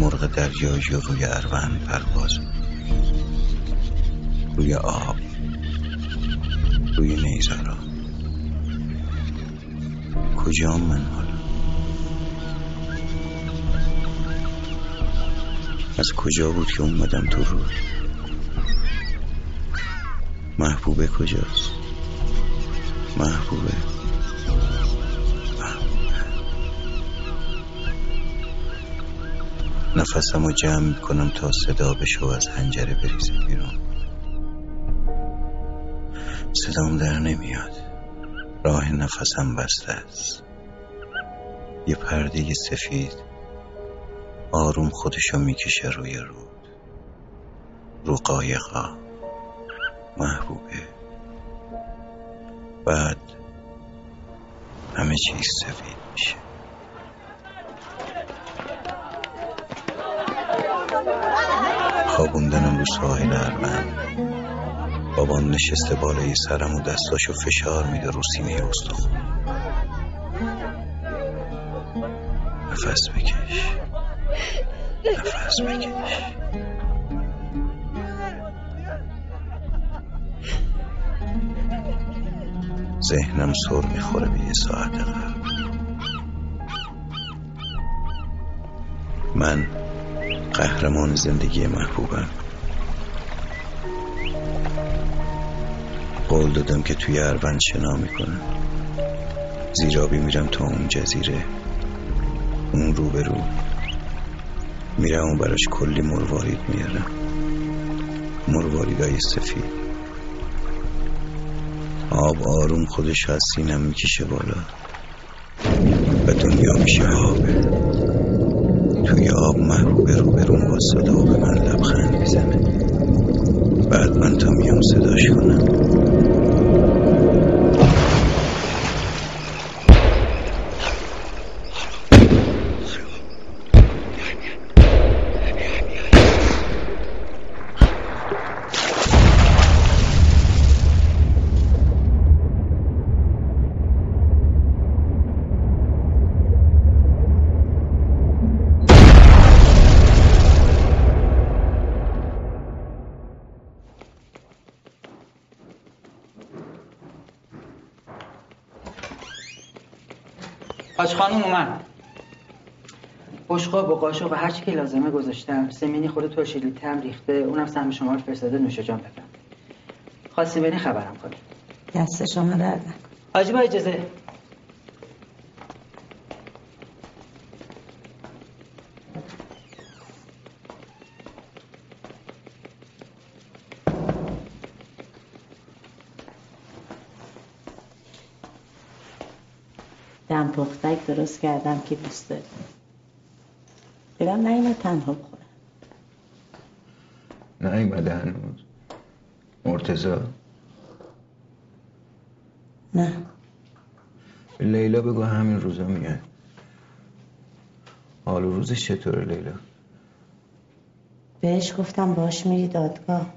مرغ دریایی و روی اروند پرواز. روی آب. روی نیزارا. کجا من حالا؟ از کجا بود که اومدم تو رو محبوبه کجاست؟ محبوبه. نفسم رو جمع می‌کنم تا صدا بشه و از هنجره بریزه بیرون. صدام در نمیاد. راه نفسم بسته است. یه پرده سفید آروم خودشو می‌کشه روی رود. رو قایقا محبوبه. بعد همه چیز سفید میشه. خوابوندنم رو ساحل اروند بابام نشسته بالای سرم و دستاشو فشار میده رو سینه استخون. نفس بکش. نفس بکش. ذهنم سر می‌خوره به یه ساعت قبل. من قهرمان زندگی محبوبم. قول دادم که توی اروند شنا می‌کنم. زیرابی میرم تا اون جزیره. اون رو به رو میرم و براش کلی مروارید میارم مرواریدای سفید. آب آروم خودش از سینم می‌کشه بالا. و دنیا میشه آبه توی آب محبوب رو برون با صدا و به من لبخند می‌زنه. بعد من تا میام صداش کنم. بشقاب و قاشق و هر چی که لازمه گذاشتم. سمینی خود ترشیلی تم ریخته. اونم سهم شما رو فرستاده نوش جان بفرم خواستی بینی خبرم کنی دست شما درد نکن حاجی با اجازه. دم پختک درست کردم که دوست دلم نیمه تنها بخورم. نیومده هنوز. مرتزا نه. لیلا بگو همین روزا میاد حال و روزش چطوره لیلا؟ بهش گفتم باش میری دادگاه.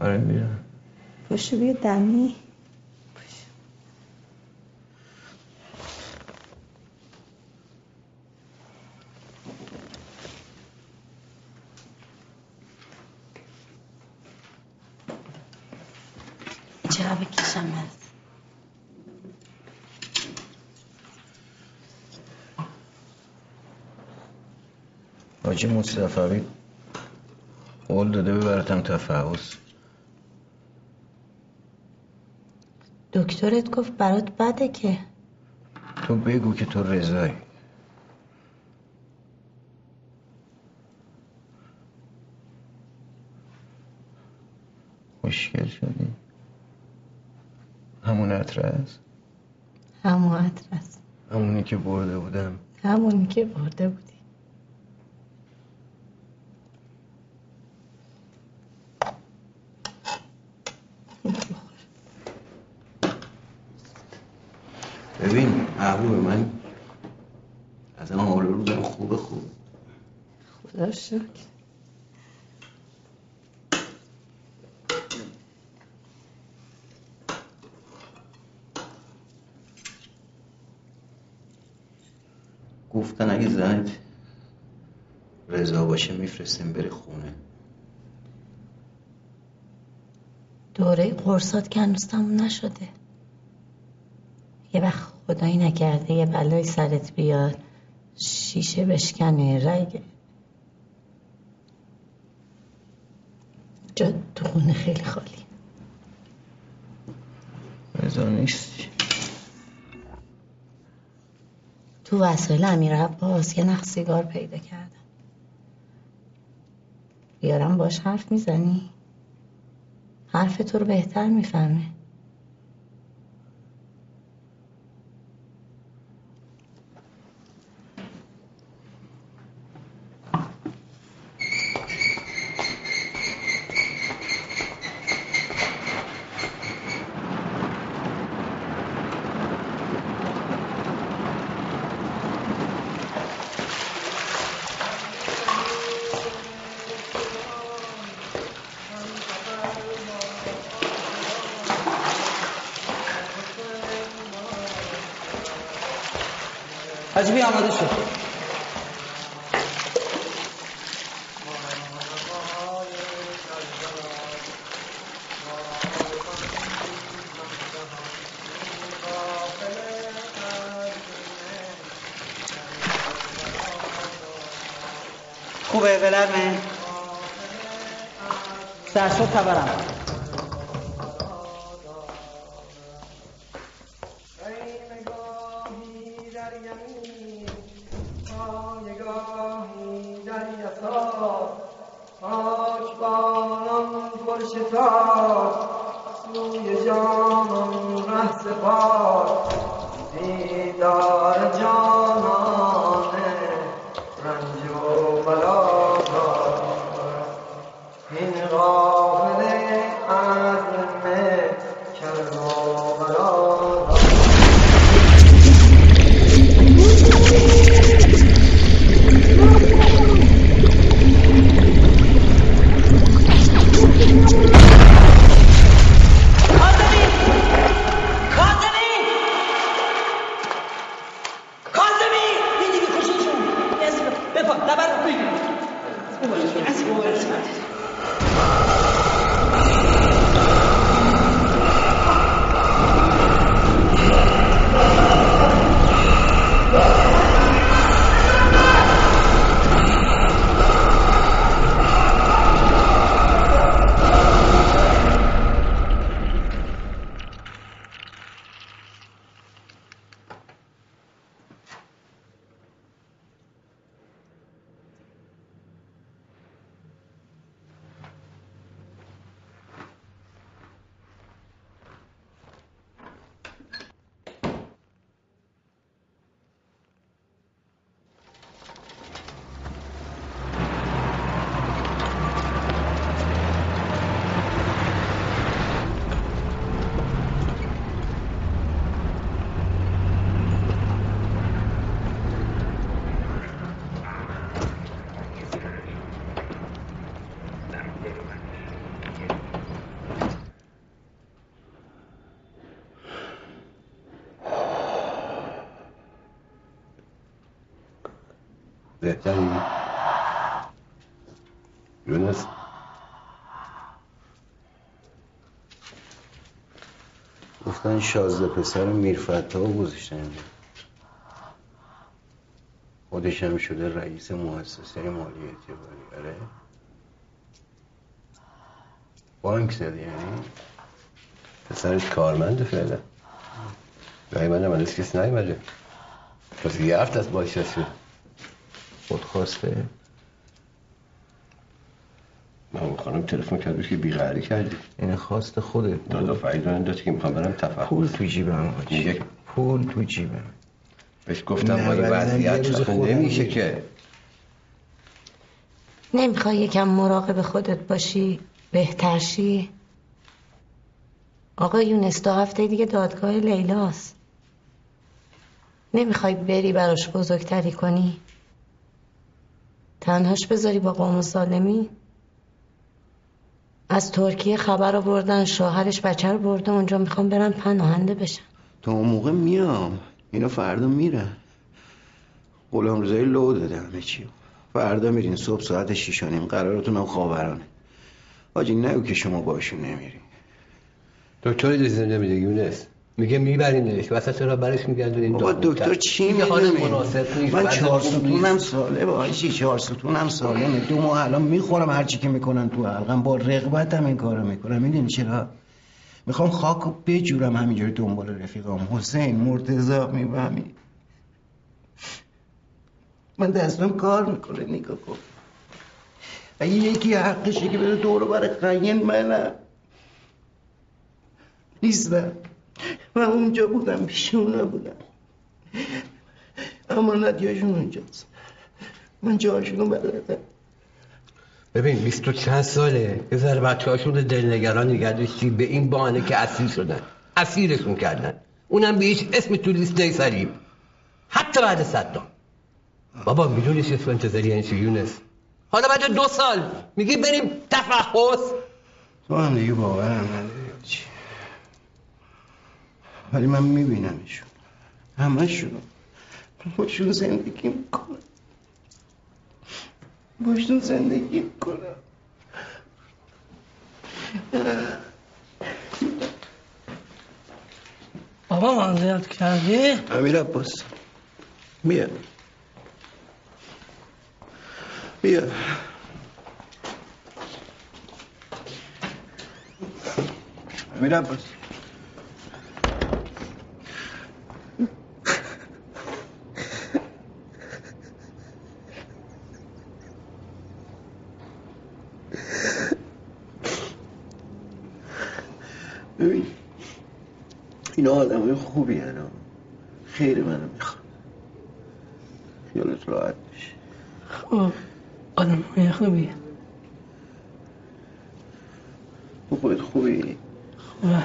آره میرم. پشت بیا دمی چرا بکشم از حاجی مصطفی قول داده ببرتم تفحص. دکترت گفت برات بده که. تو بگو که تو رضایی. خوشگل شدی. همون عطر است همون عطر همونی که برده بودم. همونی که برده بودی ببین محبوب من از اما حال روزم خوبه خوب خدا شکر. گفتن اگه زنت رضا باشه میفرستیم بری خونه. دوره قرصات که هنوز تموم نشده. یه وقت خدایی نکرده یه بلای سرت بیاد. شیشه بشکنه رگ خونه خیلی خالی. رضا نیستی تو وسایل امیر عباس یه نخ سیگار پیدا کردم بیارم باش حرف می‌زنی؟ حرف تو رو بهتر می‌فهمه حاجی بی آماده شد خوبه بلرمه سرشو تبرم نگاهی در یمین تا یسار خاک باران پر شتاب سوی جانان ره سپار. دیدار شازده پسر میرفتا و گذاشتن خودش هم شده رئیس مؤسسه مالی اعتباری. آره. بانک زده یعنی. پسرش کارمنده فعلا. گاهی من هم کسی نیومده پس یه هفت از باش شد. خودخواسته. من خانم تلفن کرد که بیغری کردی. این خواست خودت دادا فرید من داد که می‌خوام برم تفهم پول تو جیبم میگه پول تو جیبم. بهش گفتم با این وضعیت نمیشه. که؟ نمی‌خوای یکم مراقب خودت باشی بهتر شی؟ آقا یونس دو هفته دیگه دادگاه لیلاست. نمی‌خوای بری براش بزرگتری کنی؟ تنهاش بذاری با قوم سالمی؟ از ترکیه خبر رو بردن شوهرش بچه رو برده اونجا می‌خوام برن پناهنده بشن تا اون موقع میام. اینا فردا میرن. غلام رضایی لو داده همه چی فردا میرین صبح ساعت شیشانیم قرارتون هم خاورانه. آجی نگو که شما باشون نمیرین. دکتر اجازه نمیده یونس. میگه میبرینش وسط را برش میگردونین؟ بابا دکتر چی می‌دونه من چهار ستونم. سالمه آجی چهار ستونم سالمه دو ماه الان می‌خورم هرچی که می‌کنن تو حلقم. با رغبتم این کارو می‌کنم. می‌دونی چرا؟ می‌خوام خاک رو بجورم همینجوری دنبال رفیقام. حسین مرتضا می‌فهمی من دستم کار می‌کنه نگاه کن. اگه یکی حقشه که بره دور برای قین منم نیستم من اونجا بودم پیش اونا بودم. اما ندیاشون اونجاست. من جاشونو بلدم. ببین بیست و چند ساله. یه ذره بچه هاشون رو دلنگران نگه داشتی. به این بانه که اسیر شدن. اسیرشون کردن. اونم به هیچ اسم تو لیست نیساریم حتی بعد صدام. بابا می‌دونی چه تو انتظاری یعنی یونس؟ حالا بعد دو سال. میگی بریم تفحص؟ تو هم دیگه باورم نداری. چی ولی من میبینمشون. همشون باشون زندگی می‌کنم. باشون زندگی می‌کنم. بابا معذرت کردی؟ امیر عباس بیا. بیا. امیر عباس ببین اینا آدم های خوبی هنو خیر منو می‌خوان. خیالت راحت بشه خب آدم های خوبیه تو خودت خوبی؟ خوبه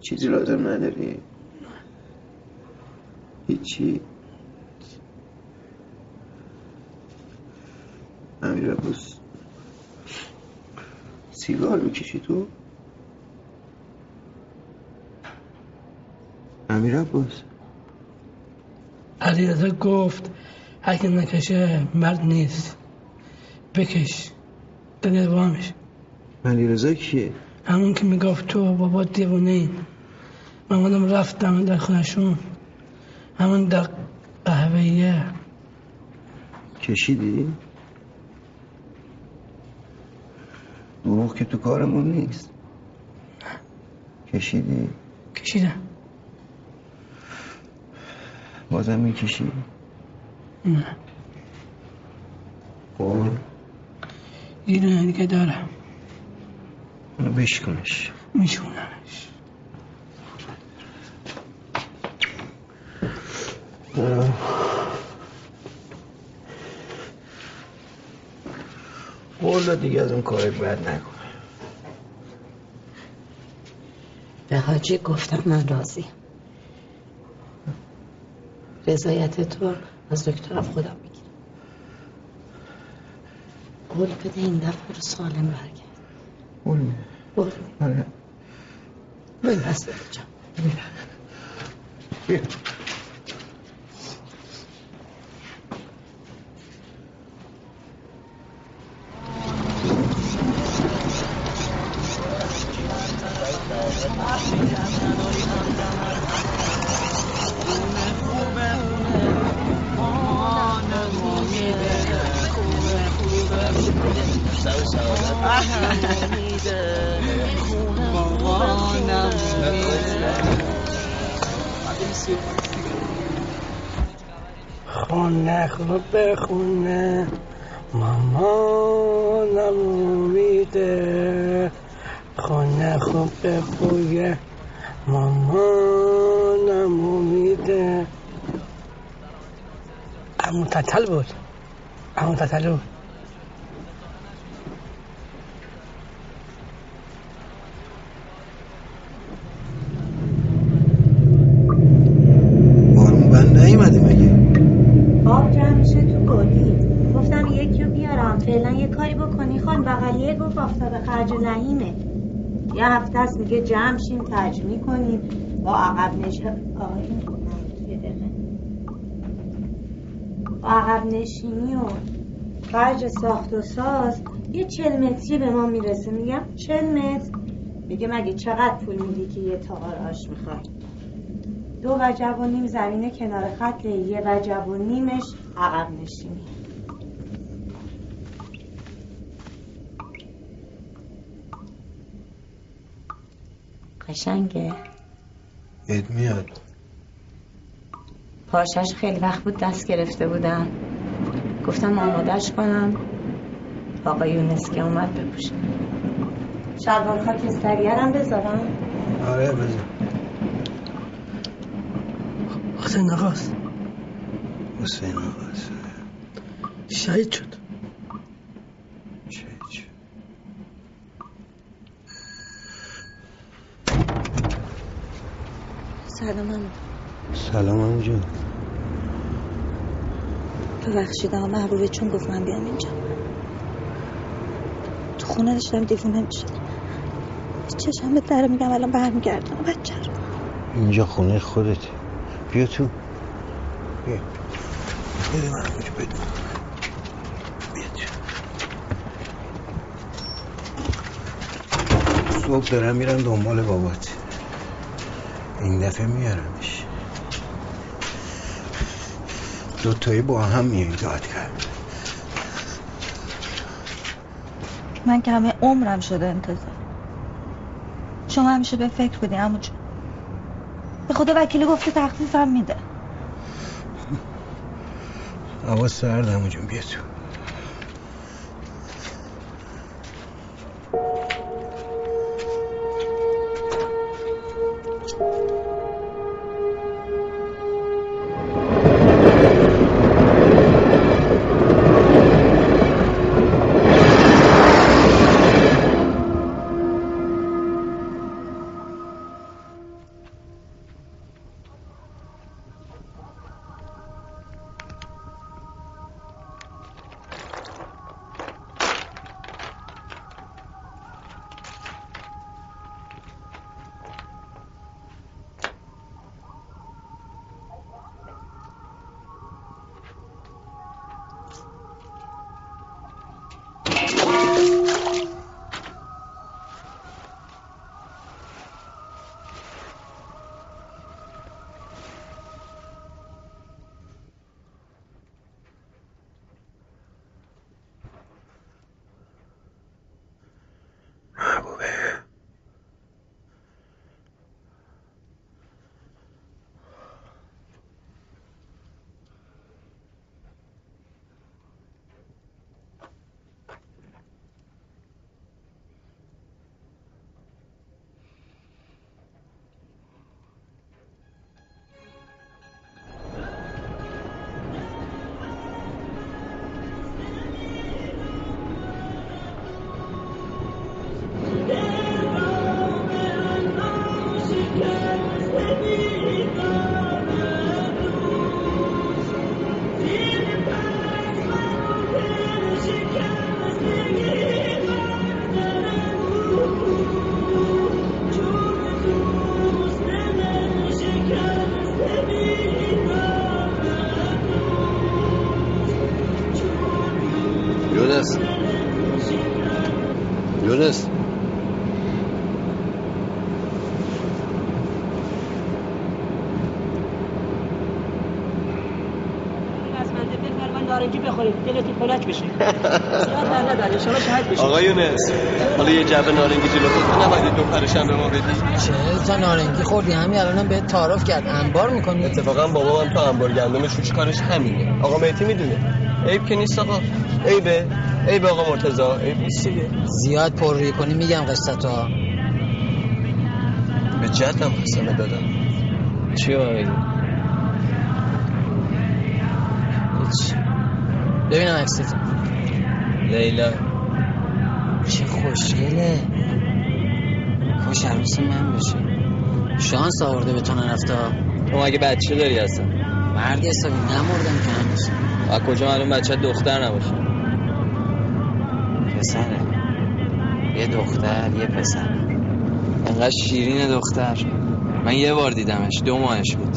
چیزی لازم نداری؟ هیچی؟ امیر عباس سیگار می‌کشی تو؟ عباس علیرضا گفت اگه نکشه مرد نیست. بکش. وامش علی رضا کیه؟ همون که می‌گفت تو بابا دیوونه این. من اومدم رفتم در خونشون همون در قهوهیه کشیدی؟ دروغ که تو کارمون نیست. کشیدی؟ کشیدم. بازم می‌کشی؟ نه. خب. یه دونه دیگه دارم. اونو بشکنش. میشونمش والا دیگه از اون کار بد نکن به حاجی گفتم من راضی رضایت تو از دکترم خودم می‌گیرم. قول بده این دفعه رو سالم برگرد. اون قول آره. بای بس جان. بیا. خونه خوب بخونه مامانم امیده خونه خوب ببویه مامانم امیده امون تتل بود. تتل بود بارون بند نیومده مگه؟ آب جمع میشه تو گلی. با یکی رو بیارم. فعلا یه کاری بکنی خان بغلیه گفت آفتاب خرج و لحیمه یه هفته است میگه جمع شیم تجمی کنیم. با عقب نش آقا این کنم یه دقیقه با عقب نشینی و خرج ساخت و ساز یه چل متری به ما می‌رسه. میگم چل متر؟ میگه مگه چقدر پول میدی که یه تاقار آش می‌خوای؟ دو وجب و نیم زمین کنار خط یه وجب و نیمش عقب نشینی قشنگه؟ اد میاد. پاشش خیلی وقت بود دست گرفته بودم. گفتم آمادش کنم. آقا یونس که اومد بپوشه. شلوار خاکستریه هم بذارم. آره بذار. حسین آقاست. حسین آقاست. شهید شد. چه چه سلام سلام امو جون ببخشید آقا محبوبه چون گفت من بیام اینجا. تو خونه داشتم دیوونه می‌شد چشم به در میگم الان برمیگردم. بچه رو. اینجا خونه خودته بیا تو. بیا. بده من بده. بیا تو. صبح دارم میرم دنبال بابات. این دفعه میارمش. دوتایی با هم داد کرد. من که همه عمرم شده انتظار. شما همیشه به فکر بودی عمو جون. به خدا وکیلی گفته تخفیفم میده. هوا سرد همو جون بیا تو. دلتون فلج بشه. زیاد در نداره انشالله شهید بشه آقا یونس حالا یه جبه نارنگی جلو خود نباید دو پرشن به ما بدی؟ چه؟ تا نارنگی خوردی؟ همین الانم بهت تعارف کرد. انبار می‌کنی؟ اتفاقا بابا من تو انبار گندمش روش کارش همینه. آقا مهدی می‌دونه؟ عیب که نیست آقا. عیبه. عیب آقا مرتضا عیب نیست. زیاد پررویی کنی میگم قصتو به جدم قسمه دادم. چی میگی؟ هیچ. ببینم عکستو لیلا چه خوشگله. خوش عروس من باشه. شانس آورده به تو نرفته تو مگه بچه داری اصلا. مرد حسابی نمردم که هنوز از کجا معلوم بچه دختر نباشه؟ پسره. یه دختر یه پسر. انقدر شیرین دختر. من یه بار دیدمش دو ماهش بود.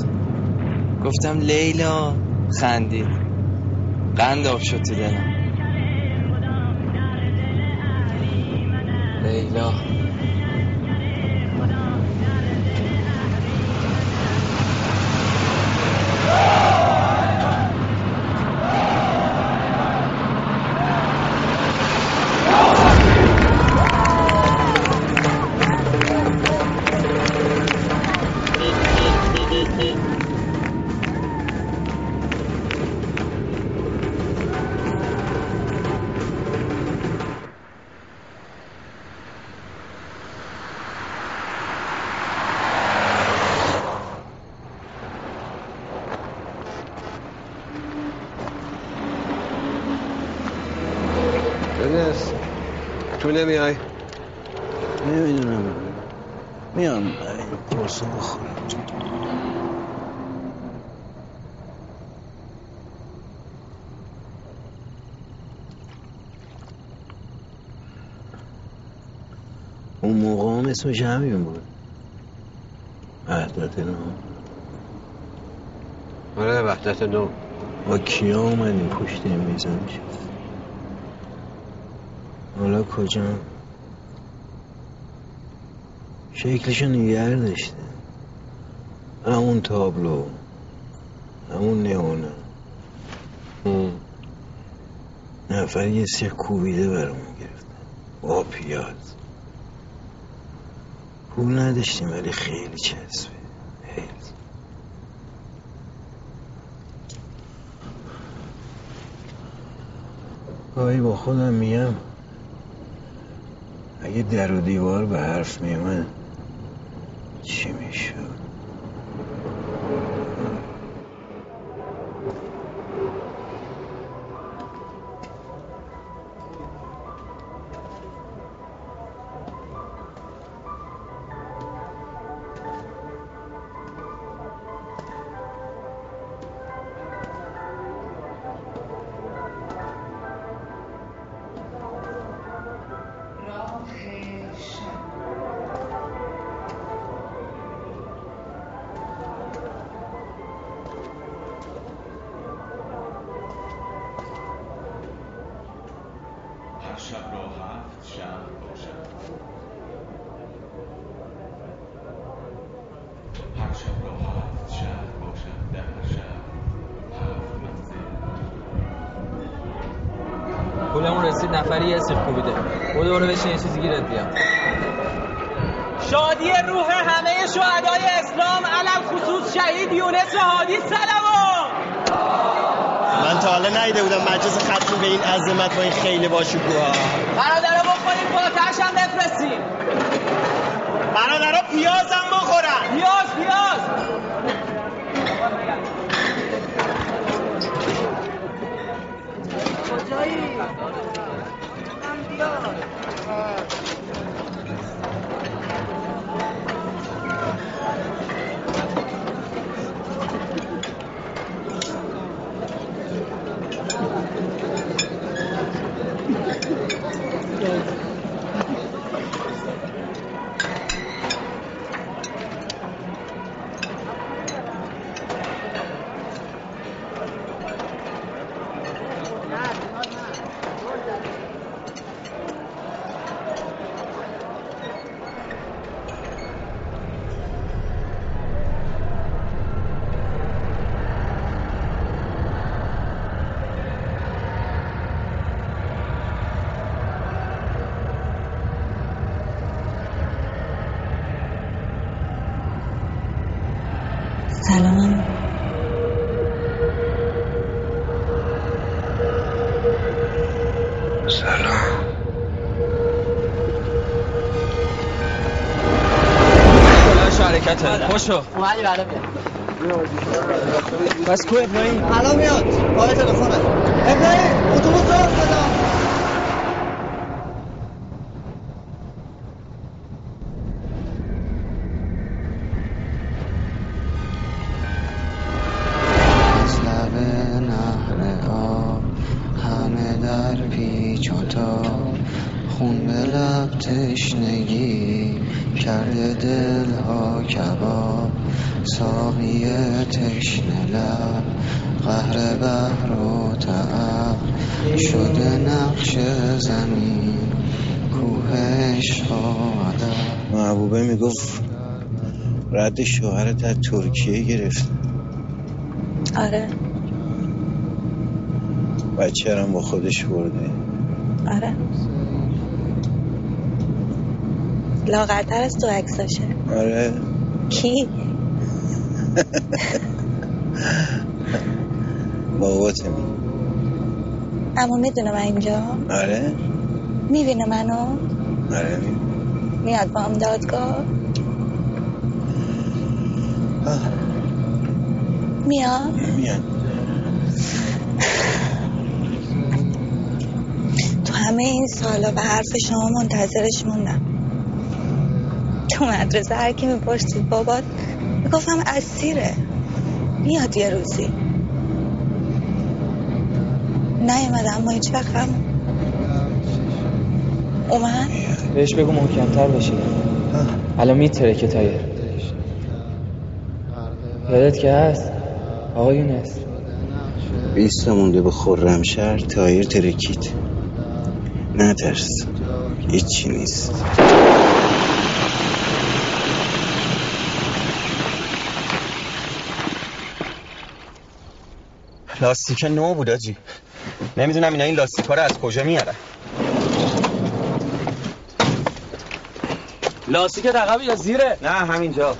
گفتم لیلا خندید. قند آب شد تو دلم. لیلا. نمیای؟ نمی‌دونم. میام. این قرصو بخورم. اون موقع هم اسمش همین بود. وحدت نام آره وحدت نو. با کیا اومدیم پشت این میزان شد حالا کجا؟ شکلشو نگر داشته. همون تابلو همون نیونه نفر یه سیخ کوبیده برامون گرفتن با پیاز. پول نداشتیم ولی خیلی چسبه. خیلی. گاهی با خودم میگم. اگه در و دیوار به حرف میومد چی می‌شد؟ نفری یه سیخ کوبیده. بودو برو بشین یه چیزی گیرت بیام. شادی روح همه شهدای اسلام علم خصوص شهید یونس هادی سلام. من تا حالا نیده بودم مجلس ختمی به این عظمت با این خیلی باشکوه برادرها بخوریم فاتحش هم بفرستیم. برادرها پیازم بخورن. پیاز پیاز کجایی؟ من بیاد سلام. سلام. کلاش حرکته خوشو اومدی بعدا بیا بس کو ابراهیم. الان میاد. پای تلفنه. ابراهیم اتوبوس راه نقش زمین کوه عشق و ادب محبوبه می‌گفت رد شوهرت از ترکیه گرفت. آره. بچه هم با خودش برده. آره. لاغرتر از تو عکساشه. آره. کی؟ بابات می اما می‌دونه من اینجا. آره. می‌بینه منو. آره. می میاد با هم دادگاه. میاد. میاد. تو همه این سالا به حرف شما منتظرش موندم. تو مدرسه هر کی می‌پرسید بابات می‌گفتم اسیره. میاد یه روزی. نیومد اما هیچ وقت هم اومد. بهش بگو محکمتر بشه الان میترکه تایر یادت که هست؟ آقا یونس. بیست مونده به خرمشهر تایر ترکید. نترس. هیچی نیست. لاستیک نو بود آجی. نمی‌دونم اینا این لاستیک رو از کجا میارن. لاستیک عقب یا زیره؟ نه همینجا.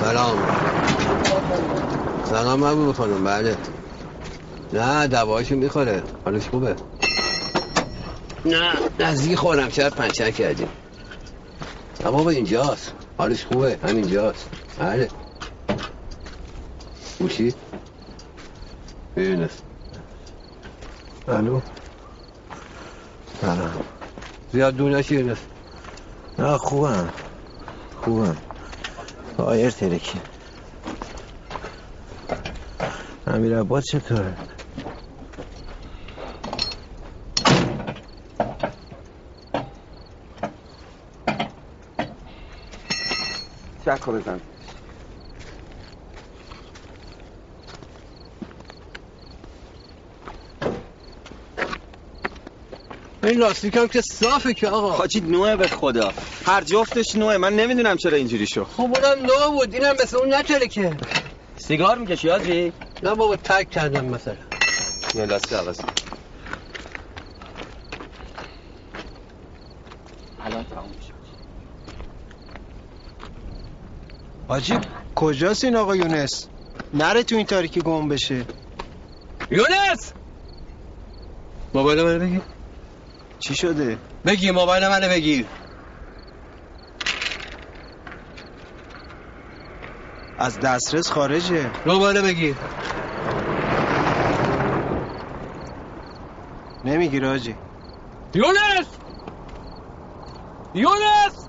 سلام. سلام محبوب خانم بله. نه دواشو می‌خوره. حالش خوبه. نه. نزدیک خورم شاید پنچر کردیم نه بابا اینجاست. حالش خوبه. همینجاست بله. گوشی بیرونست الو. سلام. زیاد دور نشی نه خوبم. خوبم. تایر ترکید امیر عباس چطوره؟ چکو بزن. این لاستیک هم که صافه که آقا. حاجی نوه به خدا. هر جفتش نوه. من نمی‌دونم چرا اینجوری شد. خب اونم نو بود. اینم مثل اون نتره که. سیگار می‌کشی حاجی؟ نه بابا تک کردم مثلا. یه لاستیک عوض الان تموم شد حاجی کجاست این آقا یونس؟ نره تو این تاریکی گم بشه. یونس! موبایل منو بگیر. چی شده؟ بگیر موبایل منو بگیر. از دسترس خارجه. موبایل بگیر. نمی‌گیره حاجی یونس یونس! یونس!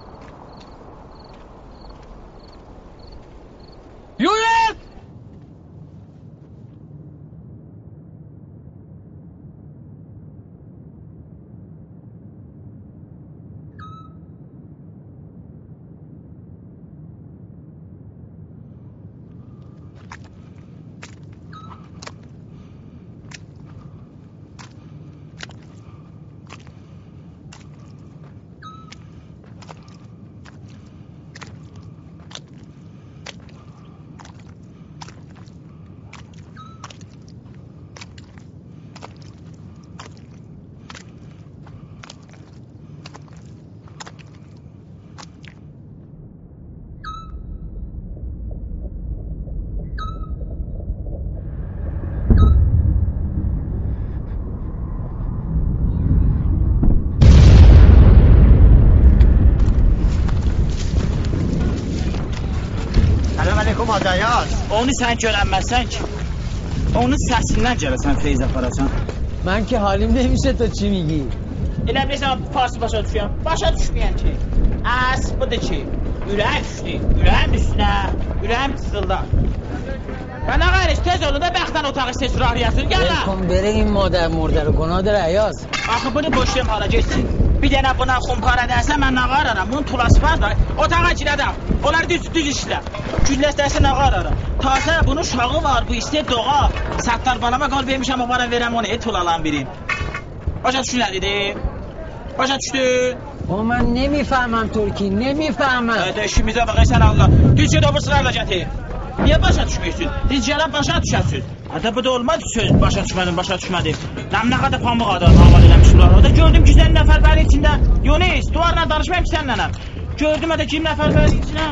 Adayaz. Onu sen görənməsən ki. Onu səsindən görəsən Feyz aparasan. من که حالیم نمیشه تو چی میگی Elə bilirsən farsı başa düşüyorum. Başa düşməyən ki. As, bu da ki, ürəyim düşdü, ürəyim üstünə, ürəyim آقا ارش tez olun da bəxtən otağı istesrar yazın, gəl lan. کن بره این مادر مرده رو گناه داره عیاز Axı bunu boşlayım hala geçsin. Bir dənə buna xumpara dərsə mən nə qararam? Bunun tulası var da. Otağa girədəm. Onlar düz düz işlə. Gülləs dərsə nə qararam? Tazə bunun uşağı var, bu istəyir doğa. Sattar balama qal vermişəm, o bana verəm onu et olalan birim. Başa düşürlər idi. Başa düşdü. با من نمیفهمم ترکی نمیفهمم Hadi işimizə bax sən Allah. Düzcə də bu sırayla gətir. Niyə başa düşmüyorsun? Biz gələn başa düşəsiz. Hətta bu da olmaz söz başa düşmədim, başa düşmədim. Nəm nə qədər pamıq adam haval eləmiş bunlar. Orada gördüm ki, sən nəfər bəri içində. Yonis, duvarla danışmayım ki səninlənəm. Gördüm hətta kim nəfər bəri içində.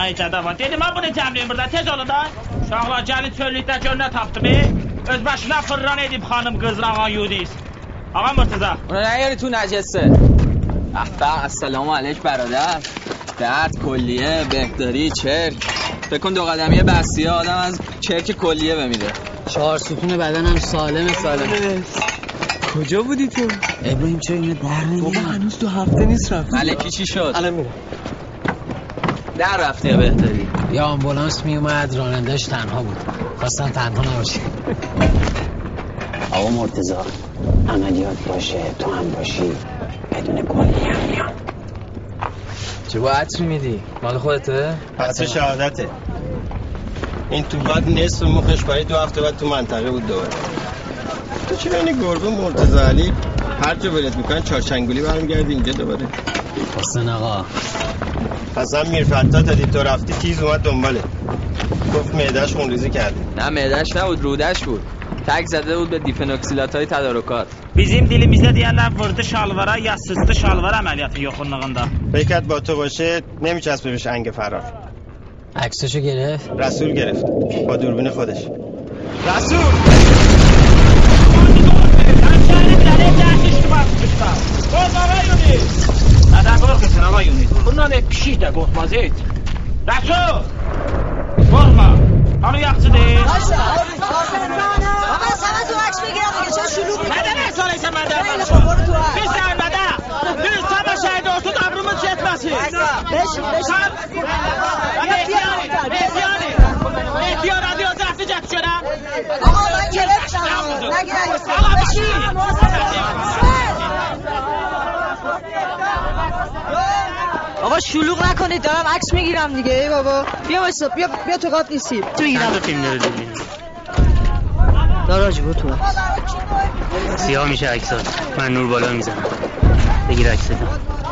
Ay cadava, dedim ha bunu təmrin burada tez olun da. Uşaqlar gəlin çöllükdə gör nə tapdım. e? Öz başına fırran edib xanım qızla ağa Yonis. Ağa Murteza. اونو نیاری تو نجسه احبه السلام علیک برادر درد کلیه بهداری چرک فکر کن دو قدمی بسیه آدم از چرک کلیه بمیره چهار ستون بدنم سالم سالم کجا بودی تو؟ ابراهیم چرا اینو در نمیاری هنوز تو هفته نیست رفت. ملکی چی شد؟ الان میرم در رفتی یا بهتری یا آمبولانس میومد رانندهش تنها بود. خواستم تنها نباشه. آقا مرتزا عملیات باشه تو هم باشی. بدون کلی هم میان چه با عطر میدی؟ مال خودته؟ پس شهادته. این تو بعد نصف مخش برای دو هفته بعد تو منطقه بود دوباره. تو چرا این گربه مرتضی علی؟ هر جا ولت می‌کنن چارچنگولی برمیگردی اینجا دوباره. حسن آقا. پس هم میرفتا دادی تو رفتی تیز اومد دنباله. گفت معدهش خونریزی کرده. نه معدش نبود رودش بود. تک زده بود به دیفنوکسیلات های تدارکات Bizim dilimizdə deyərlər vurdu şalvara, ya sıçdı şalvar əməliyyatı yoxunluğunda. کرد با تو باشه نمیچسبه بهش انگ فرار. عکسشو گرفت؟ رسول گرفت با دوربین خودش. رسول! Nədən qorxursan ama Yunus? Bundan hep pişik də qorxmaz et. Rəsul! Qorxma. Hanı yaxçıdır? آقا از همه تو عکس بگیرم دیگه چرا شلوغ می‌کنی؟ Nədən əsaləysən məndən خیلی danışma? خوب، برو تو عکس. Bir səhvədə, bir sabah şəhid olsun, ağrımız yetməsin. بشین بشین Mehtiyari, Mehtiyari. Mehtiyar رادیو زفتی جد شدم. آقا من گرفتم نگیر آقا بشین. آقا شلوغ نکنید دارم عکس می‌گیرم دیگه. ای بابا. بیا واسه بیا بیا تو قاب نیستی. تو می‌گیرم تو فیلم داره ببین. داراج برو تو عکس. سیاه میشه عکسات من نور بالا می‌زنم. بگیر عکستو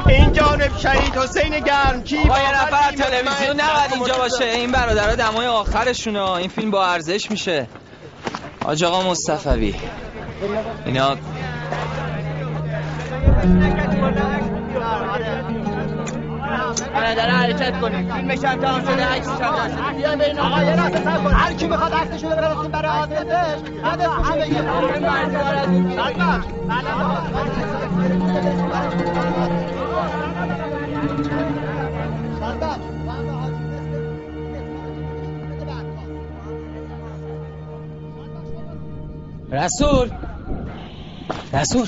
این جانب شهید حسین گرمکی آقا یه نفر تلویزیون نباید اینجا باشه. این برادرها دمای آخرشونه این فیلم با ارزش میشه. آج آقا مصطفوی اینا آره داره حرکت کنه فیلمش هم تمام شده عکسش هم دست بیا آقا یه کن هر کی می‌خواد عکسشو ببره برای عاطفش بعد اسمشو بگه رسول. رسول.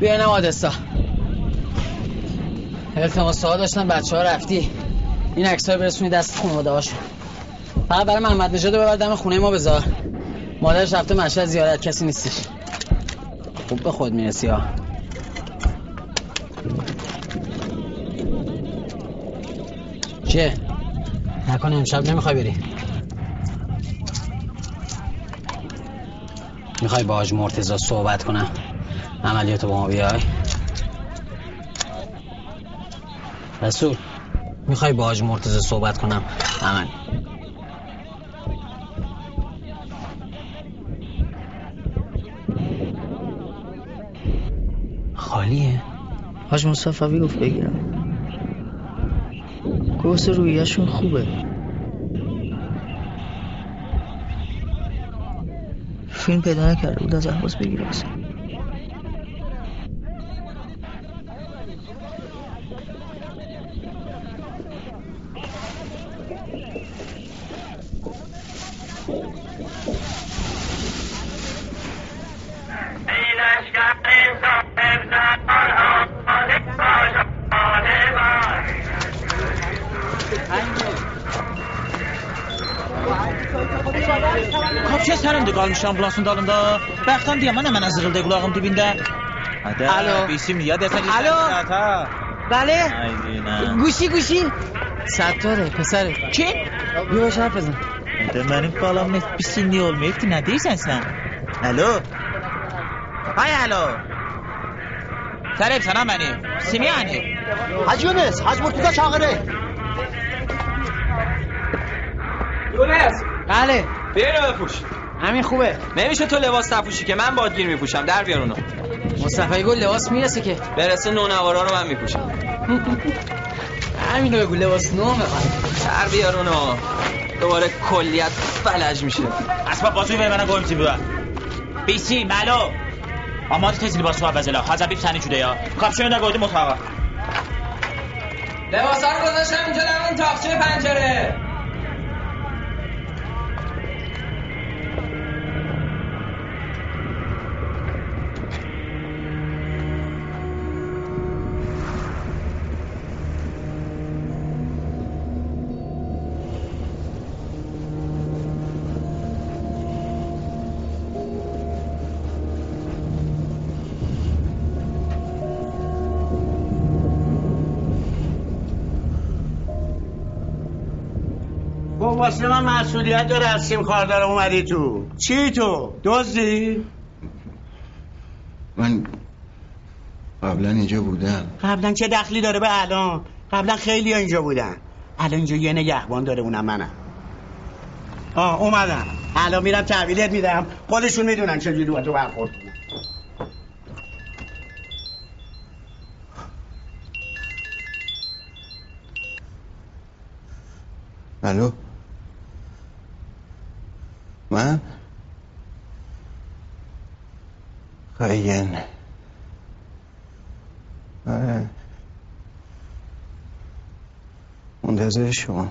بیا اینم آدسا. التماس ها داشتن بچه ها رفتی. این عکس های برسونی دست خانواده هاشون. فقط برای محمد نژاد رو ببر دم خونه ما بذار. مادرش رفته مشهد زیارت کسی نیستش. خوب به خود می‌رسی ها. چیه؟ نکنه امشب نمی‌خوای بری؟ می‌خوای با حاج مرتزا صحبت کنم؟ عملیاتو با ما بیای رسول می‌خوای با حاج مرتزا صحبت کنم؟ عمل خالیه. حاج مصطفی گفت بگیرم. گفت رویشون خوبه. فیلم پیدا نکرده بود از احواز بگیره ambulansın dalında. Bəxtən deyəm mənə mənə zırıldı qulağım dibində. Hadi. Alo. Bisim ya desən Alo. بله گوشی گوشی ستاره پسره Kim? بیا باش حرف بزن Hadi mənim balam heç bir sinni olmayıb ki, nə deyirsən sən? Alo. Hay alo. Tərəf sənə məni. Simiyani. حاج یونس حاج مرتضی چاقره یونس بله بیا اینو بپوش همین خوبه نمیشه تو لباس نپوشی که من بادگیر میپوشم در بیار اونو مصطفی گل لباس می‌رسه که برسه نونوارا رو من میپوشم همینو بگو لباس نو می‌خواد در بیار اونو دوباره کلیت فلج میشه اسباب بازوی به منə qoyum cibə. Bisi, Məlo. Amadı tez libası var vəzələ. Hacabib səni cüdəyə. Qapşını da qoydum otağa. لباسا رو گذاشتم اینجا در اون تاقچه پنجره واسه من مسئولیت داره از سیم خاردار اومدی تو چی تو؟ دزدی؟ من قبلا اینجا بودم قبلا چه دخلی داره به الان؟ قبلا خیلی اینجا بودن الان اینجا یه نگهبان داره اونم منم آه اومدم الان میرم تحویلت میدم خودشون می‌دونن چجوری با تو برخورد کنن. الو من خیین آره. منتظر شما.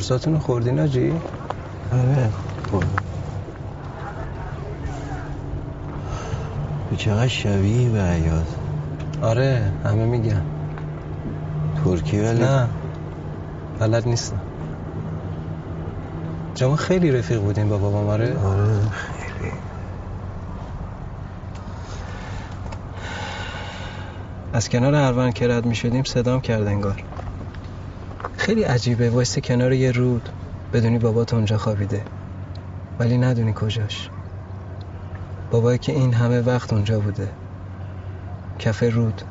قرصاتونو خوردین آجی؟ آره. تو چقدر شبیه به عیاز آره همه میگن. ترکی ولی؟ نه بلد نیستم. شما خیلی رفیق بودین با بابام آره؟ آره از کنار اروان که رد می شدیم صدام کرد انگار. خیلی عجیبه. وایسته کنار یه رود. بدونی بابات اونجا خوابیده. ولی ندونی کجاش. بابایی که این همه وقت اونجا بوده. کف رود.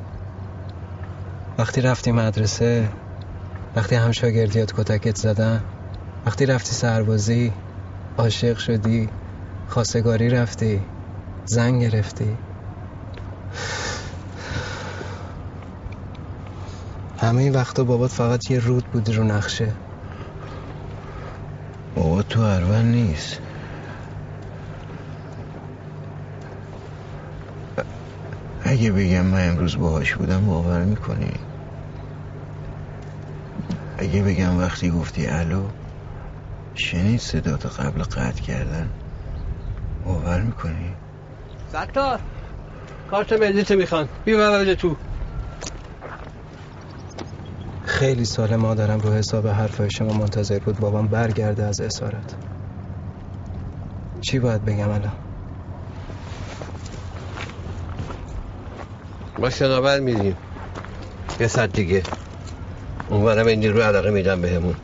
وقتی رفتی مدرسه وقتی هم شاگردیات کتکت زدن وقتی رفتی سربازی عاشق شدی خواستگاری رفتی زن گرفتی. همه این وقتا بابات فقط یه رود بودی رو نقشه. بابا تو اروان نیست. اگه بگم من امروز باهاش بودم باور می‌کنی؟ اگه بگم وقتی گفتی الو شنید صدات قبل قطع کردن باور می‌کنی؟ ستار کارت ملیت می‌خوان. بیا ببرده تو. خیلی سال مادرم رو حساب حرفای شما منتظر بود بابام برگرده از اسارت. چی باید بگم الان؟ ما شناور میریم. یه ساعت دیگه. اونورم این رو علاقه میدم بهمون.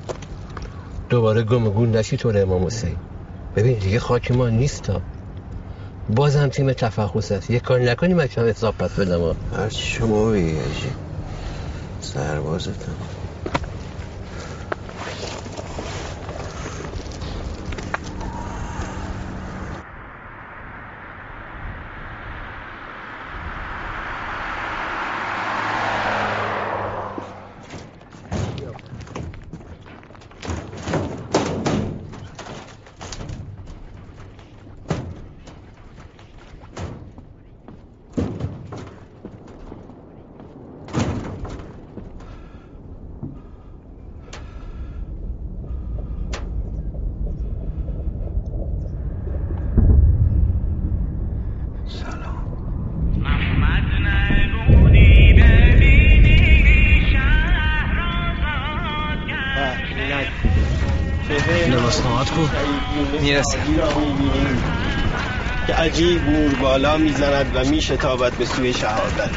دوباره گم و گون نشی طور امام حسین. ببین دیگه خاک ما نیست بازم تیم تفحص هست یه کار نکنی من کم حساب پس بدم هرچی شما بگی. سربازتم. می‌زند و میشتابد به سوی شهادت.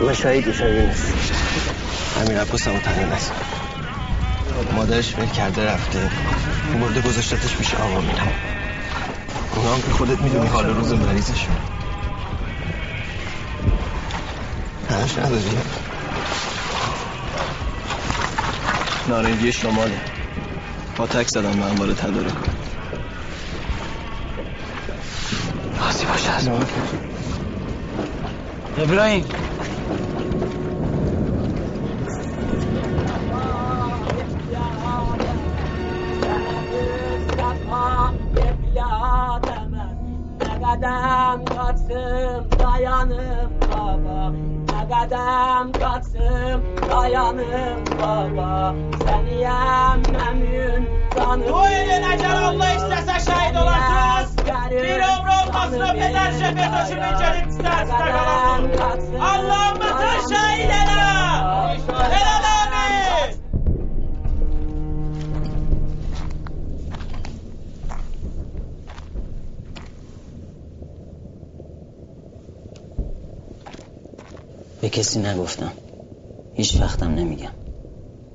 من شهید میشم یونس همین عباس هم تنه نست مادرش ول کرده رفته. برده گذاشتتش پیش آقا میرم اونا هم که خودت می‌دونی حال روز مریضشون. همش نداری؟ نارنجی شماله. با تک زدم به انبار تدارک. راضی باشه کسی نگفتم. هیچ وقتم نمیگم.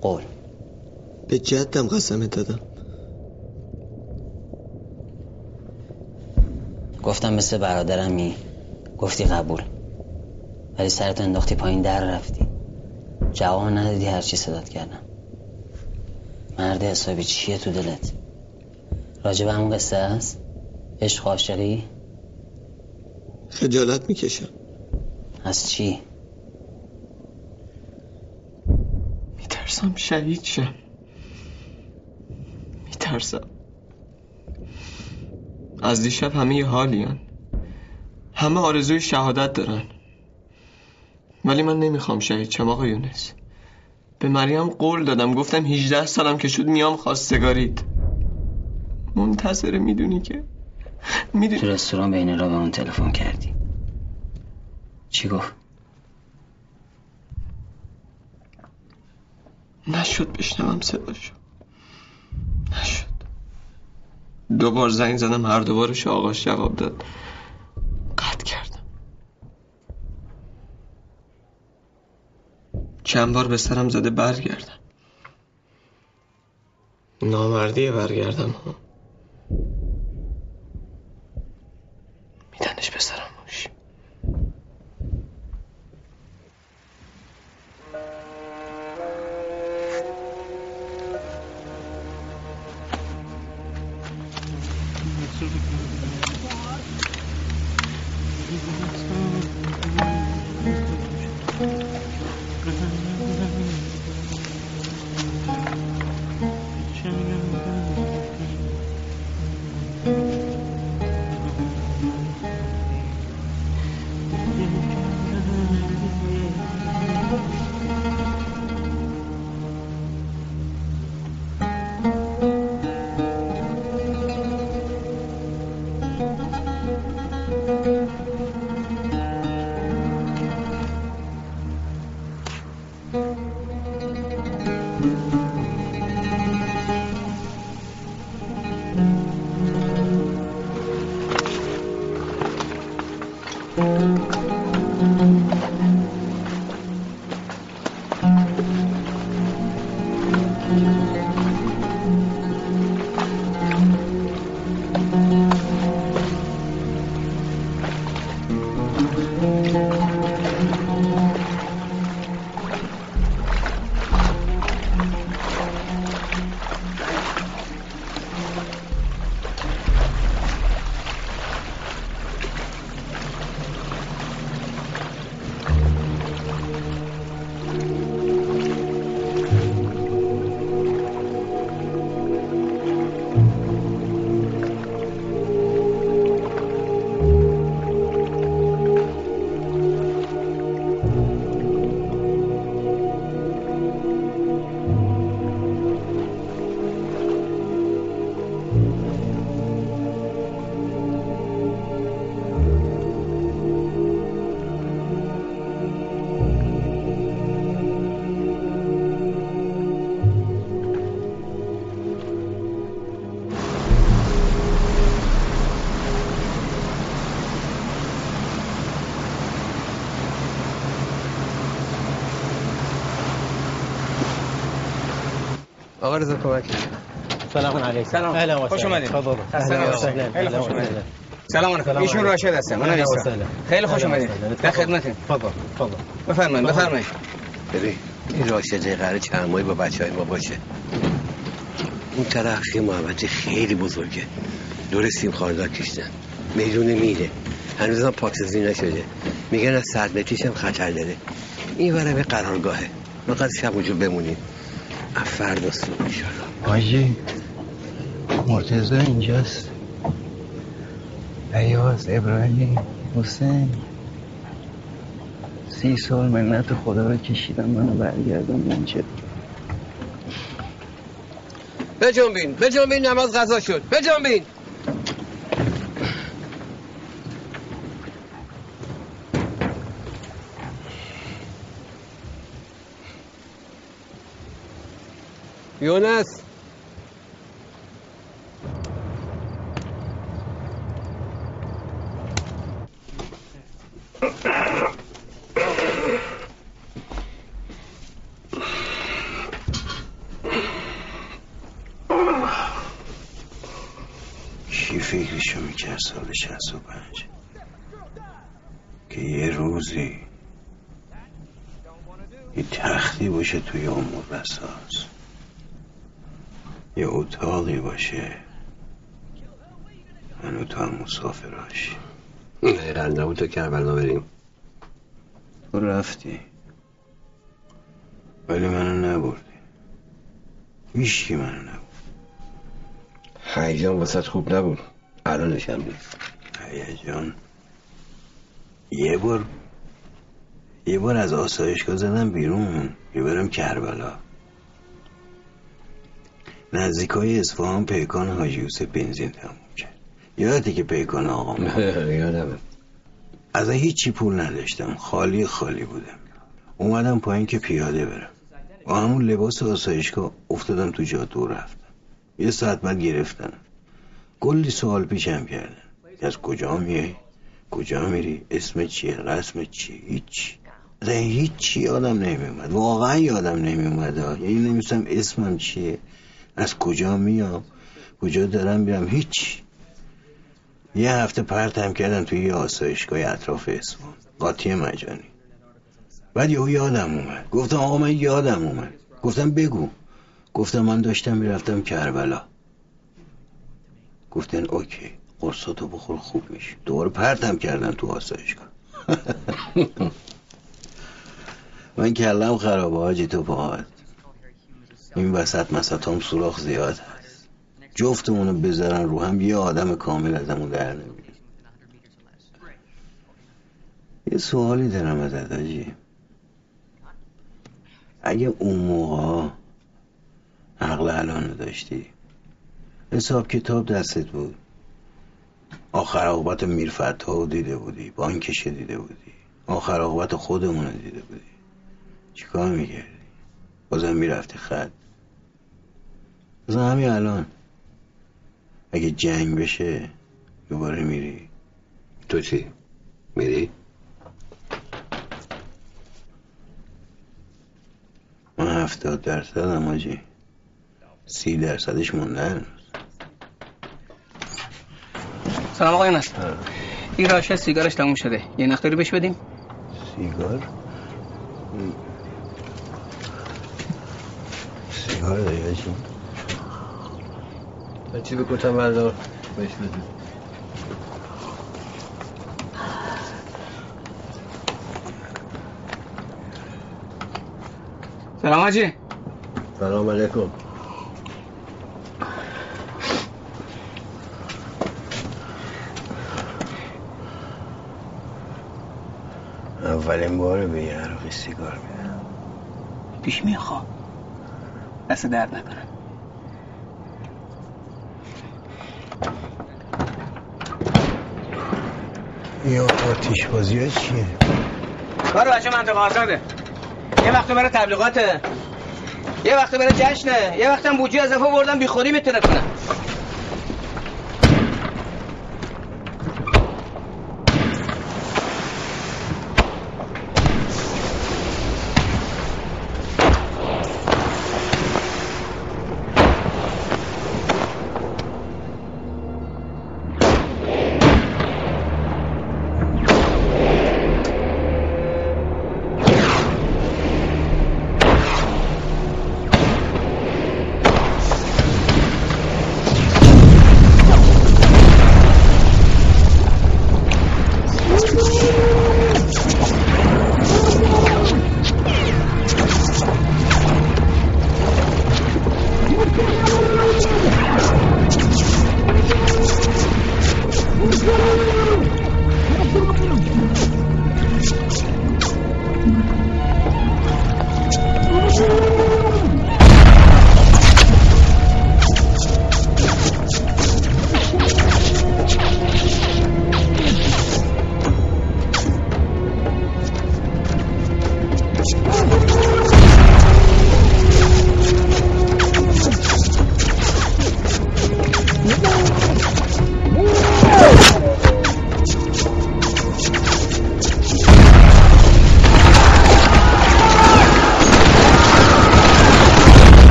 قول. به جدم قسمت دادم. گفتم مثل برادرمی گفتی قبول. ولی سرت انداختی پایین در رفتی. جواب ندادی هرچی صدات کردم. مرد حسابی چیه تو دلت؟ راجب همون قصه است؟ عشق عاشقی؟ خجالت می‌کشم. از چی؟ میترسم شهید شم میترسم. از دیشب همه یه حالیان. همه آرزوی شهادت دارن. ولی من نمی‌خوام شهید شم آقا یونس. به مریم قول دادم گفتم 18 سالم که شد میام خواستگارید منتظره می‌دونی که؟ می‌دونی؟ تو رستوران بین را به اون تلفن کردی. چی گفت؟ نشد بشنوم صداشو. نشد. دوبار زنگ زدم هر دوبارش آقاش جواب داد. قطع کردم. چند بار به سرم زده برگردم. نامردیه برگردم. ها میدنش به سرم. آقا رضا کمک سلام علیکم سلام. اهلا و خوش سهلا. اومدید. تفضل. اهلا و نباشید. سهلا. خیلی اهلا خوش اومدید. سلام علیکم ایشون. راشد هستم من سهلا. خیلی خوش اومدید. در خدمتتون تفضل تفضل بفرمایید. بفرمایید ببین این راشده قرار چند ماهی با بچه های ما باشه اون طرف یه محبت خیلی بزرگه دور سیم خاردار کشتن میدون میره هنوز هم پاکسازی نشده میگن از صد متریش هم خطر داره این ورم قرارگاهه فقط شب اونجا بمونیم فردا صبح حاجی مرتضی اینجاست. ایاز ابراهیم حسین. سی سال منت خدا رو کشیدم منو برگردم اینجا بجنبین بجنبین نماز غذا شد. بجنبین. یونس. سال شست و پنج. که یه روزی یه تختی باشه توی امور بساز یه اتاقی باشه. من و تو هم مسافراش دقیقا نبود تو کربلا بریم. تو رفتی. ولی منو نبردی. هیچکی منو نبرد. هیجان واسه خوب نبود. الانش هم نیست. هیجان یه بار یه بار از آسایشگاه زدم بیرون یه برم کربلا. نزدیک های اصفهان پیکان حاجی یوسف بنزین تموم کرد. یادتی که پیکان آقا یادمه از هیچی پول نداشتم. خالی خالی بودم. اومدم پایین که پیاده برم. با همون لباس آسایشگاه افتادم تو جاده و رفتم. یه ساعت بعد گرفتن کلی سوال پیشم کردن از کجا میای؟ کجا میری؟ اسم چیه؟ رسم چیه؟ هیچ. اصلا هیچی یادم نمیومد واقعا یادم نمیومد یعنی نمیستم اسمم چیه. از کجا میام؟ کجا دارم میرم؟ هیچ. یه هفته پرتم کردم توی یه آسایشگاه اطراف اصفهان قاطی مجانی. بعد یهو یادم اومد. گفتم آقا من یادم اومد. گفتم بگو. گفتم من داشتم می‌رفتم کربلا. گفتن اوکی قرصاتو بخور خوب میشه دوباره پرتم کردن تو آسایشگاه. من کلم خرابه حاجی تو پاهات. این وسط مسط هم سوراخ زیاد هست. جفتمونو بذارن رو هم یه آدم کامل ازمون در نمیاد. یه سوالی دارم ازت حاجی اگه اون موقع عقل الانو داشتی حساب کتاب دستت بود. آخر عاقبت می‌رفت ها دیده بودی بانکش دیده بودی. آخر عاقبت خودمون رو دیده بودی. چیکار می‌کردی؟ بازم می‌رفتی خط. بازم همین الان. اگه جنگ بشه دوباره میری. تو چی؟ میری؟ من هفتاد درصدم آجی. سی درصدش مونده هنوز سلام آقای نست این راشه سیگارش تموم شده. یه نختاری بهش بدیم؟ سیگار؟ سیگار داری آجی چی بکتم بردار؟ بهش بده سلام حاجی سلام علیکم. اولین بار به یه عراقی سیگار میدم پیش می‌خوام دست درد نکنه. یا آتیش بازی ها چیه؟ کار بچه منطقه آزاده. یه وقت برای تبلیغاته. یه وقت برای جشنه. یه وقت هم بوجی از دفعه بردم بیخودی می‌تونه کنه.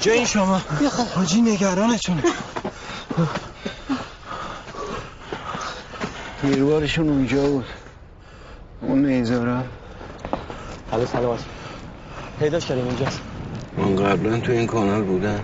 بیا کجا این شما؟ حاجی نگرانتونه تیربارشون اونجا بود. اون نیزارا. حالا سلامت پیداش کردیم اینجاست من قبلا تو این کانال بودم.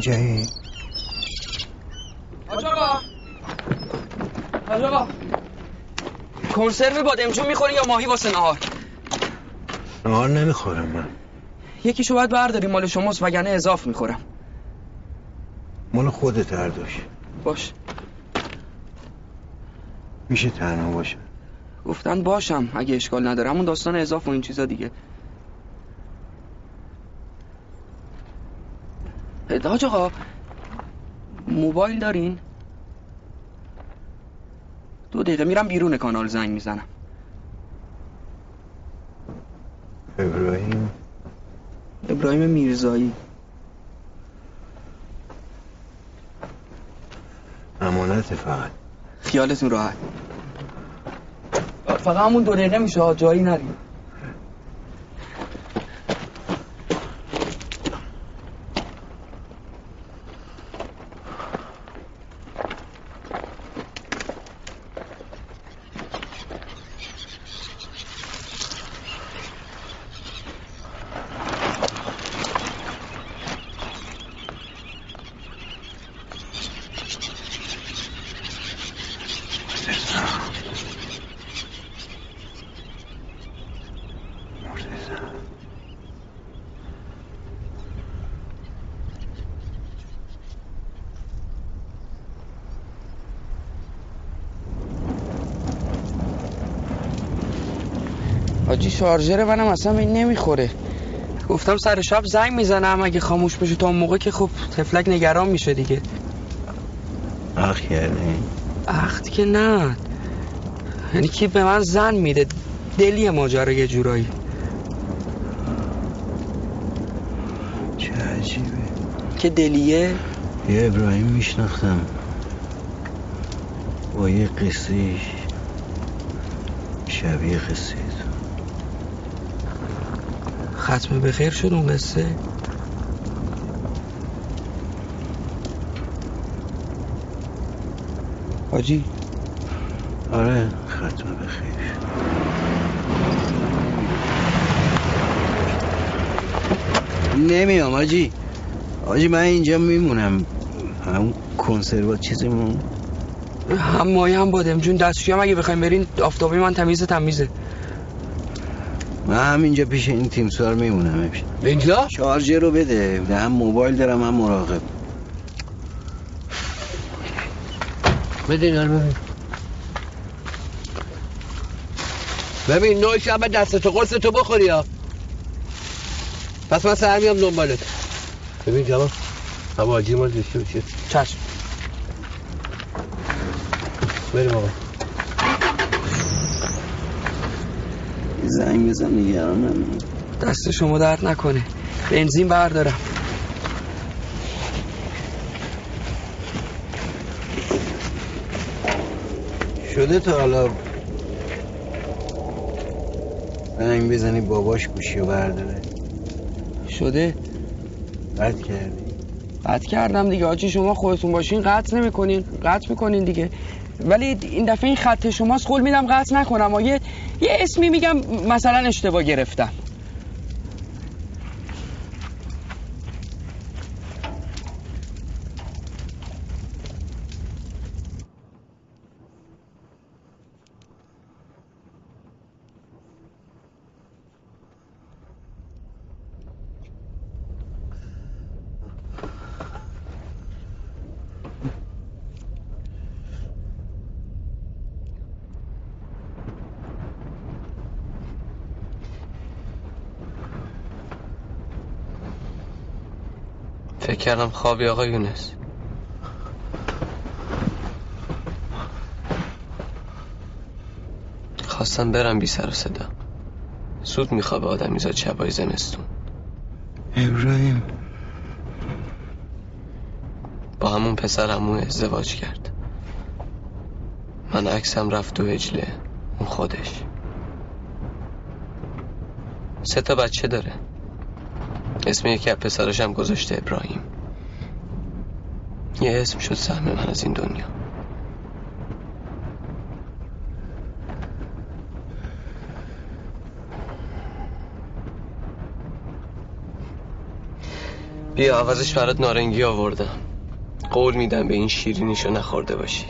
اینجایی حاج آقا حاج آقا کنسرو بادمجون می‌خوری یا ماهی واسه نهار؟ نهار نمی‌خورم من. یکیشو باید برداری مال شماست وگرنه اضاف می‌خورم. مال خودت هردوش باش. میشه تنها باشه گفتن باشم اگه اشکال نداره. همون داستان اضاف و این چیزا دیگه. حاج آقا موبایل دارین؟ دو دقیقه میرم بیرون کانال زنگ می‌زنم. ابراهیم؟ ابراهیم میرزایی. امانت فقط. خیالتون راحت. فقط همون دو دقیقه میشه جایی نریم حاجی شارژر منم اصلا این نمی‌خوره. گفتم سر شب زنگ می‌زنم اگه خاموش بشه تا اون موقع که خب تفلک نگران میشه دیگه. اخ کردی اخت که نه. یعنی کی به من زن میده؟ دلی ماجرا یه جورایی. چه عجیبه. که دلیه؟ یه ابراهیم میشناختم. با یه قصه شبیه قصه ختم به خیر شد اون قصه. حاجی؟ آره ختم به خیر. نمیام آجی آجی من اینجا میمونم. همون کنسروا چیزمون. هم مایه هم بادمجون دستشویی هم اگه بخوایم برین آفتابی من تمیزه تمیزه. من همینجا پیش این تیمسار میمونم امشب اینجا؟ شارژر رو بده. هم موبایل دارم هم مراقب. بده اینا رو ببین. ببین نوع شب دستتو قرصتو بخوری ها. پس من سر میام دنبالت. ببین جواب. هوا ما داشته باشه چشم. بریم آقا. زنگ بزن نگرانم دست شما درد نکنه. بنزین بردارم. شده تا حالا. زنگ بزنی باباش گوشی رو برداره. شده؟ بد کردی. قطع کردم دیگه. آجی شما خودتون باشین قطع نمی‌کنین. قطع می‌کنین دیگه. ولی این دفعه این خط شماست قول میدم قطع نکنم. و یه, اسمی میگم مثلا اشتباه گرفتم فکر کردم خوابی آقا یونس. خواستم برم بی سر و صدا. سود میخوابه آدم میزاد شبای زمستون. ابراهیم. با همون پسر همون ازدواج کرد. من عکسم رفت تو هجله اون خودش. سه تا بچه داره. اسم یکی از پسرشم گذاشته ابراهیم. یه اسم شد سهم من از این دنیا. بیا عوضش برات نارنگی آوردم. قول میدم به این شیرینیشو نخورده باشی.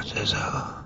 مرتزا مرتزا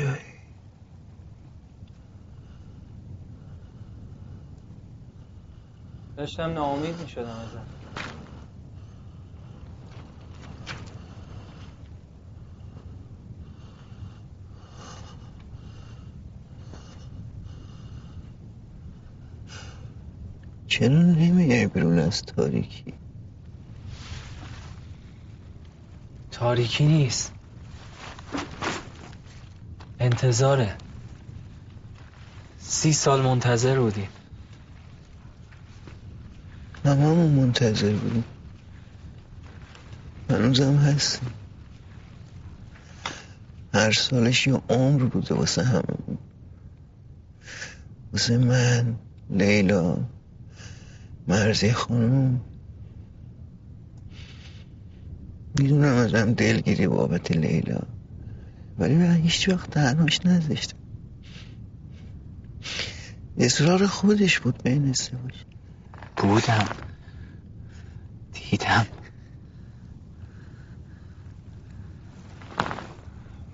کجایی داشتم ناامید می شدم ازت. چرا نمیای بیرون از تاریکی؟ تاریکی نیست. انتظاره. سی سال منتظر بودیم هممون منتظر بودیم هنوزم هستیم هر سالش یه عمر بوده واسه هممون واسه من لیلا مرزی خانم. می‌دونم ازم دلگیری بابت لیلا. ولی من هیچ وقت تنهاش نذاشتم. اصرار خودش بود بین ازدواج بودم. دیدم.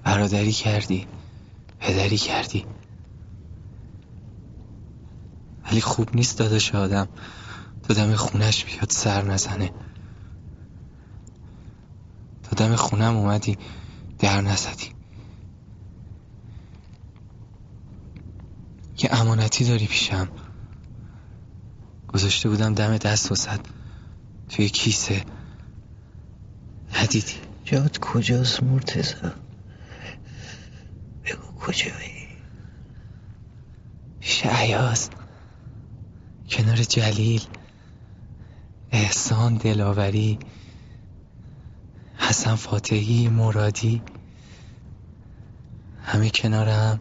برادری کردی. پدری کردی. ولی خوب نیست داداش آدم. تا دم خونش بیاد سر نزنه. تا دم خونم اومدی در نزدی. یه امانتی داری پیشم. گذاشته بودم دم دست وسط. توی کیسه. ندیدی. جات کجاست مرتزا بگو کجایی؟ شعیاز کنار جلیل. احسان دلاوری. حسن فاتحی مرادی. همه کنار هم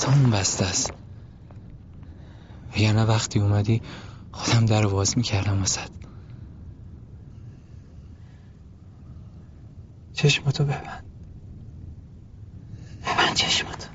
دستامون بسته است. وگرنه وقتی اومدی خودم در باز می‌کردم وسط. چشمتو ببند. ببند چشمتو.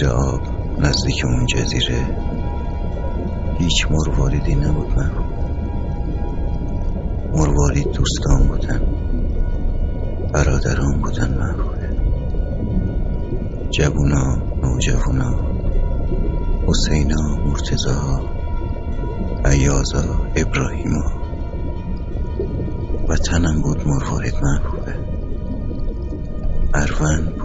زیر آب نزدیک اون جزیره. هیچ مرواریدی نبود محبوب مروارید دوستان بودن. برادران بودن محبوبه جوونا نوجوونا حسینا مرتزا عیازا ابراهیما. وطنم بود مروارید محبوبه اروند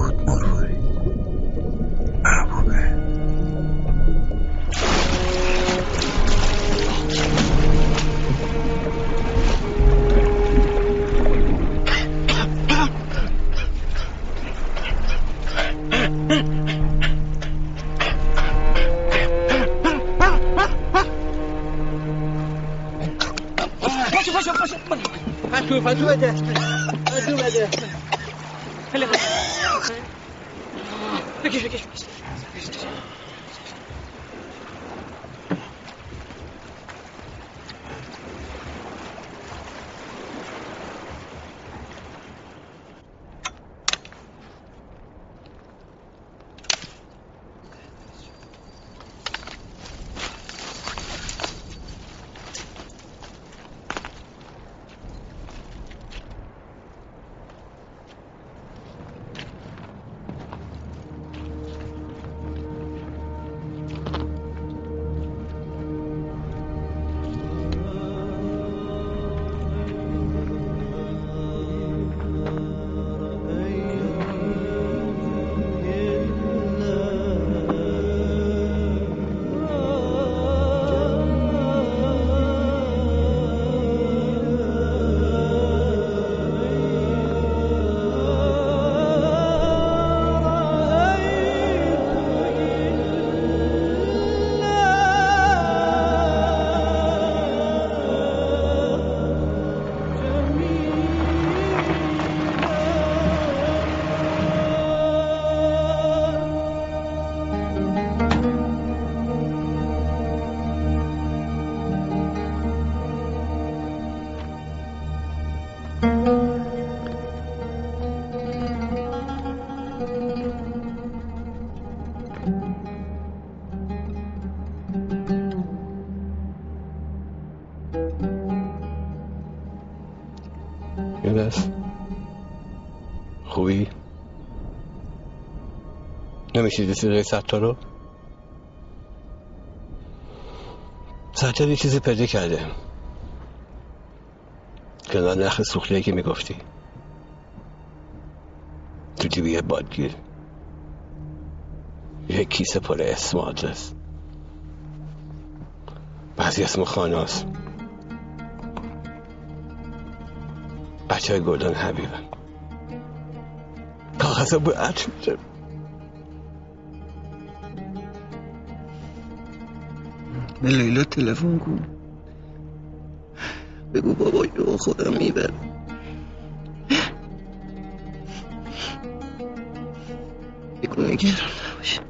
نمیشیدی صدای ستار رو؟ ستار یه چیزی پیدا کرده. کنار نخ سوخته که می‌گفتی. تو جیبی بادگیر. یه کیسه پر اسم آدرس بعضی اسم خانه هست. بچه های گردان حبیبم کاغذ عطر میشه؟ به لیلا تلفن کن. بگو بابا رو خودم می‌برم. بگو نگران نباشه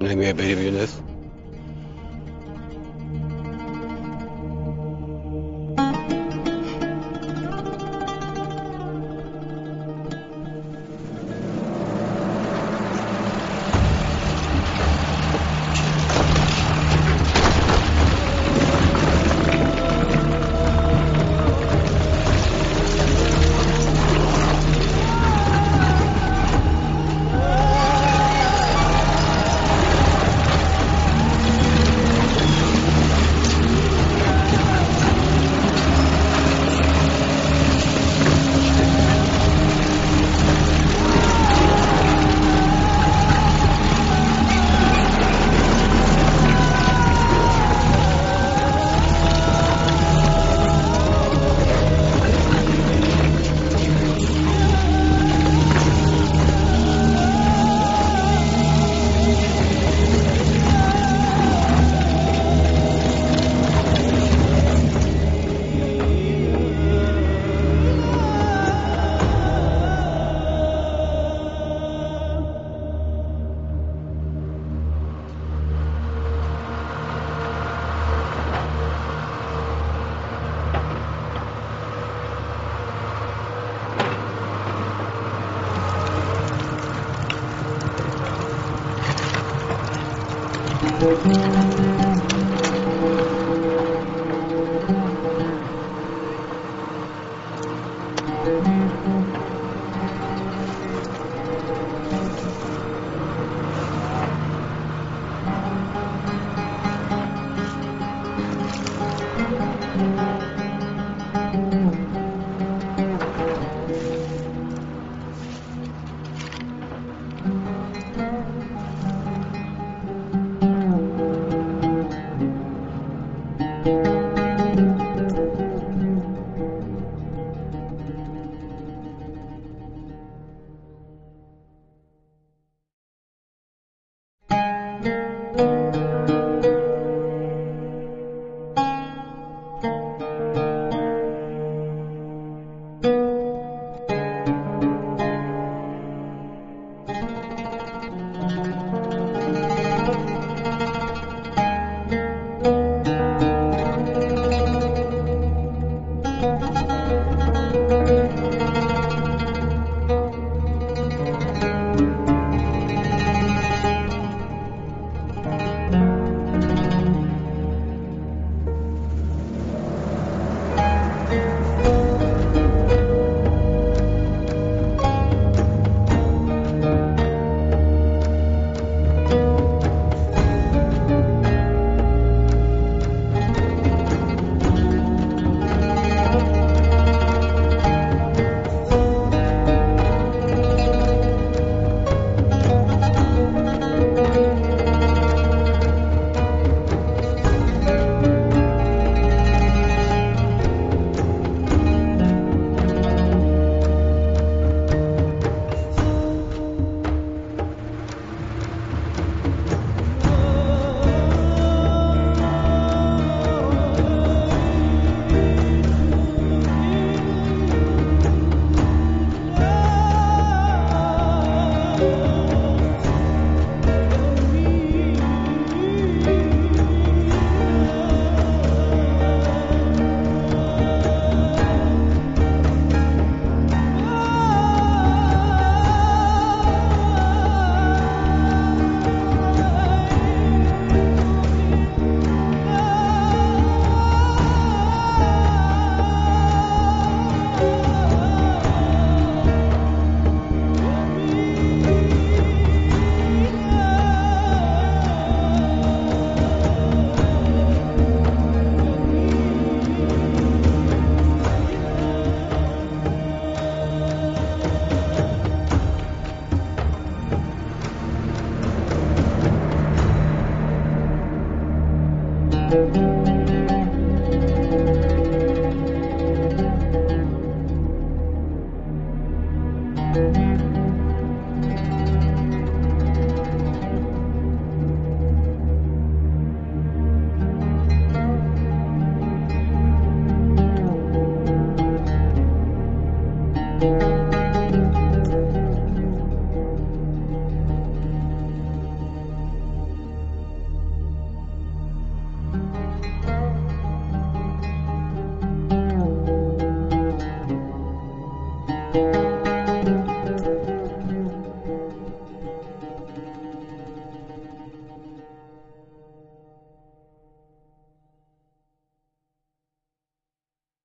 نمیای بریم یونس